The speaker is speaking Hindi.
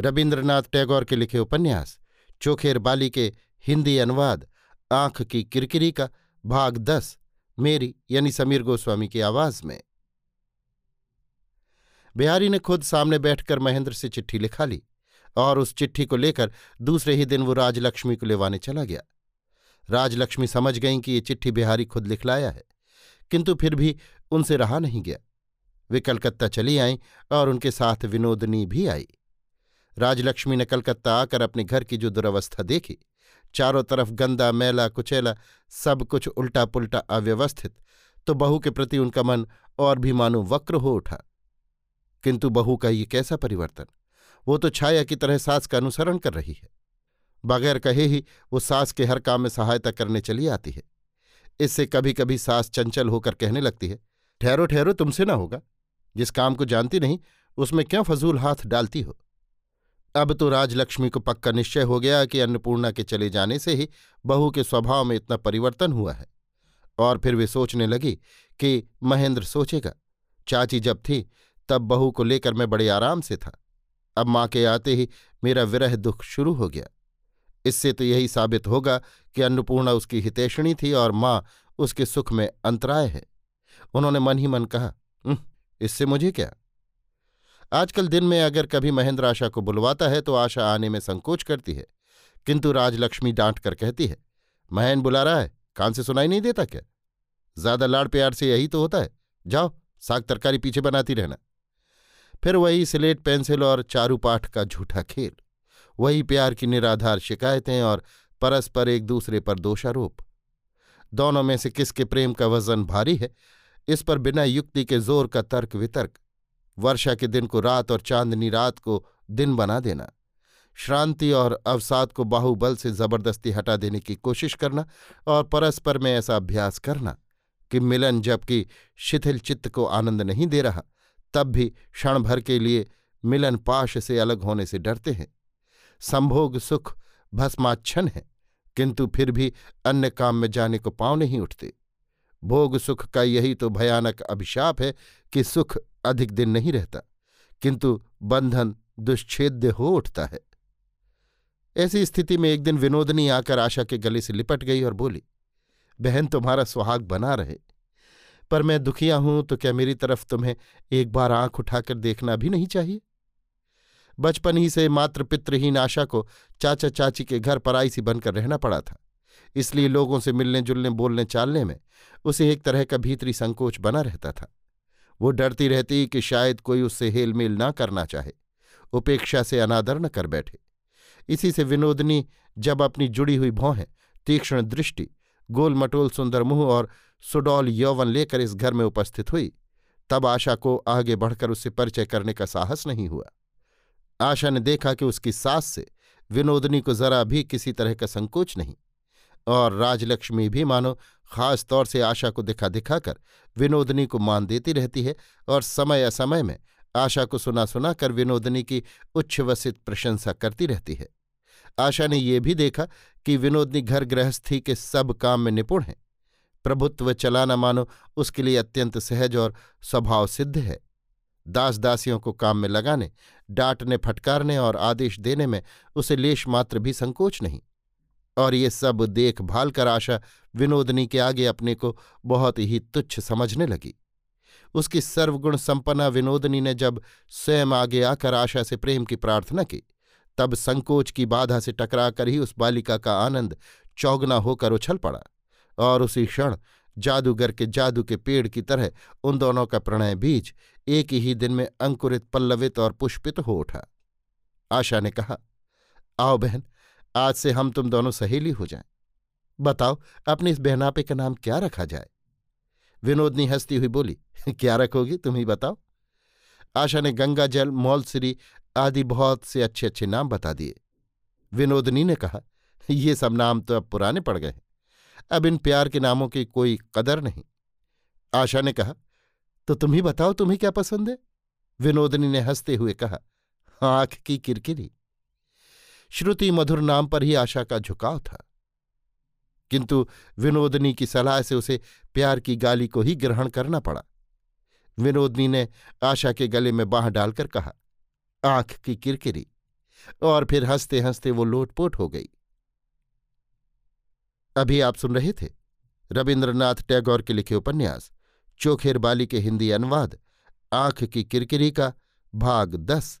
रविन्द्रनाथ टैगोर के लिखे उपन्यास, चोखेर बाली के हिंदी अनुवाद, आँख की किरकिरी का भाग दस, मेरी यानी समीर गोस्वामी की आवाज़ में। बिहारी ने खुद सामने बैठकर महेंद्र से चिट्ठी लिखा ली और उस चिट्ठी को लेकर दूसरे ही दिन वो राजलक्ष्मी को लेवाने चला गया। राजलक्ष्मी समझ गईं कि ये चिट्ठी बिहारी खुद लिखलाया है, किंतु फिर भी उनसे रहा नहीं गया। वे कलकत्ता चली आईं और उनके साथ विनोदनी भी आई। राजलक्ष्मी ने कलकत्ता आकर अपने घर की जो दुरवस्था देखी, चारों तरफ़ गंदा मैला कुचैला, सब कुछ उल्टा पुल्टा अव्यवस्थित तो बहू के प्रति उनका मन और भी मानो वक्र हो उठा। किंतु बहू का ये कैसा परिवर्तन? वो तो छाया की तरह सास का अनुसरण कर रही है। बगैर कहे ही वो सास के हर काम में सहायता करने चली आती है। इससे कभी कभी सास चंचल होकर कहने लगती है, ठहरो ठहरो, तुमसे ना होगा। जिस काम को जानती नहीं, उसमें क्यों फजूल हाथ डालती हो? अब तो राजलक्ष्मी को पक्का निश्चय हो गया कि अन्नपूर्णा के चले जाने से ही बहू के स्वभाव में इतना परिवर्तन हुआ है। और फिर वे सोचने लगी कि महेंद्र सोचेगा। चाची जब थी, तब बहू को लेकर मैं बड़े आराम से था। अब माँ के आते ही मेरा विरह दुख शुरू हो गया। इससे तो यही साबित होगा कि अन्नपूर्णा उसकी हितेषणी थी और माँ उसके सुख में अंतराय है। उन्होंने मन ही मन कहा इससे मुझे क्या? आजकल दिन में अगर कभी महेंद्र आशा को बुलवाता है तो आशा आने में संकोच करती है। किंतु राजलक्ष्मी डांट कर कहती है महेंद्र बुला रहा है, कान से सुनाई नहीं देता क्या? ज़्यादा लाड़ प्यार से यही तो होता है। जाओ, साग तरकारी पीछे बनाती रहना। फिर वही स्लेट, पेंसिल और चारूपाठ का झूठा खेल। वही प्यार की निराधार शिकायतें और परस्पर एक दूसरे पर दोषारोप। दोनों में से किसके प्रेम का वज़न भारी है, इस पर बिना युक्ति के ज़ोर का तर्क वितर्क वर्षा के दिन को रात और चांदनी रात को दिन बना देना। श्रांति और अवसाद को बाहुबल से ज़बरदस्ती हटा देने की कोशिश करना और परस्पर में ऐसा अभ्यास करना कि मिलन जबकि शिथिल चित्त को आनंद नहीं दे रहा, तब भी क्षण भर के लिए मिलन पाश से अलग होने से डरते हैं। संभोग सुख भस्माच्छन है, किंतु फिर भी अन्य काम में जाने को पाँव नहीं उठते। भोग सुख का यही तो भयानक अभिशाप है कि सुख अधिक दिन नहीं रहता, किंतु बंधन दुश्छेद्य हो उठता है। ऐसी स्थिति में एक दिन विनोदनी आकर आशा के गले से लिपट गई और बोली, बहन, तुम्हारा सुहाग बना रहे। पर मैं दुखिया हूँ तो क्या मेरी तरफ़ तुम्हें एक बार आँख उठाकर देखना भी नहीं चाहिए? बचपन ही से मात्र पितृहीन आशा को चाचा चाची के घर पराई सी बनकर रहना पड़ा था। इसलिए लोगों से मिलने जुलने, बोलने, चालने में उसे एक तरह का भीतरी संकोच बना रहता था। वो डरती रहती कि शायद कोई उससे हेलमेल ना करना चाहे, उपेक्षा से अनादर न कर बैठे। इसी से विनोदनी जब अपनी जुड़ी हुई भौहें तीक्ष्ण दृष्टि गोल मटोल सुंदर मुँह और सुडौल यौवन लेकर इस घर में उपस्थित हुई, तब आशा को आगे बढ़कर उससे परिचय करने का साहस नहीं हुआ। आशा ने देखा कि उसकी सास से विनोदनी को जरा भी किसी तरह का संकोच नहीं। और राजलक्ष्मी भी मानो खास तौर से आशा को दिखा दिखाकर विनोदनी को मान देती रहती है और समय असमय में आशा को सुना सुना कर विनोदनी की उच्छ्वसित प्रशंसा करती रहती है। आशा ने यह भी देखा कि विनोदनी घर गृहस्थी के सब काम में निपुण है। प्रभुत्व चलाना मानो उसके लिए अत्यंत सहज और स्वभाव सिद्ध है। दास दासियों को काम में लगाने, डांटने, फटकारने और आदेश देने में उसे लेश मात्र भी संकोच नहीं। और ये सब देखभाल कर आशा विनोदनी के आगे अपने को बहुत ही तुच्छ समझने लगी। उसकी सर्वगुण संपन्ना विनोदनी ने जब स्वयं आगे आकर आशा से प्रेम की प्रार्थना की, तब संकोच की बाधा से टकराकर ही उस बालिका का आनंद चौगना होकर उछल पड़ा और उसी क्षण जादूगर के जादू के पेड़ की तरह उन दोनों का प्रणय बीज एक ही दिन में अंकुरित पल्लवित और पुष्पित हो उठा। आशा ने कहा, आओ बहन आज से हम तुम दोनों सहेली हो जाएँ। बताओ, अपने इस बहनापे का नाम क्या रखा जाए? विनोदनी हंसती हुई बोली, क्या रखोगी, तुम ही बताओ। आशा ने गंगा जल, मौलसिरी आदि बहुत से अच्छे अच्छे नाम बता दिए। विनोदनी ने कहा, ये सब नाम तो अब पुराने पड़ गए हैं। अब इन प्यार के नामों की कोई कदर नहीं। आशा ने कहा तो तुम ही बताओ, तुम्हें क्या पसंद है? विनोदनी ने हँसते हुए कहा, आँख की किरकिरी। श्रुति मधुर नाम पर ही आशा का झुकाव था। किंतु विनोदनी की सलाह से उसे प्यार की गाली को ही ग्रहण करना पड़ा। विनोदनी ने आशा के गले में बाह डालकर कहा, आँख की किरकिरी। और फिर हँसते हँसते वो लोटपोट हो गई। अभी आप सुन रहे थे रविन्द्रनाथ टैगोर के लिखे उपन्यास, चोखेर बाली के हिंदी अनुवाद, आँख की किरकिरी का भाग दस।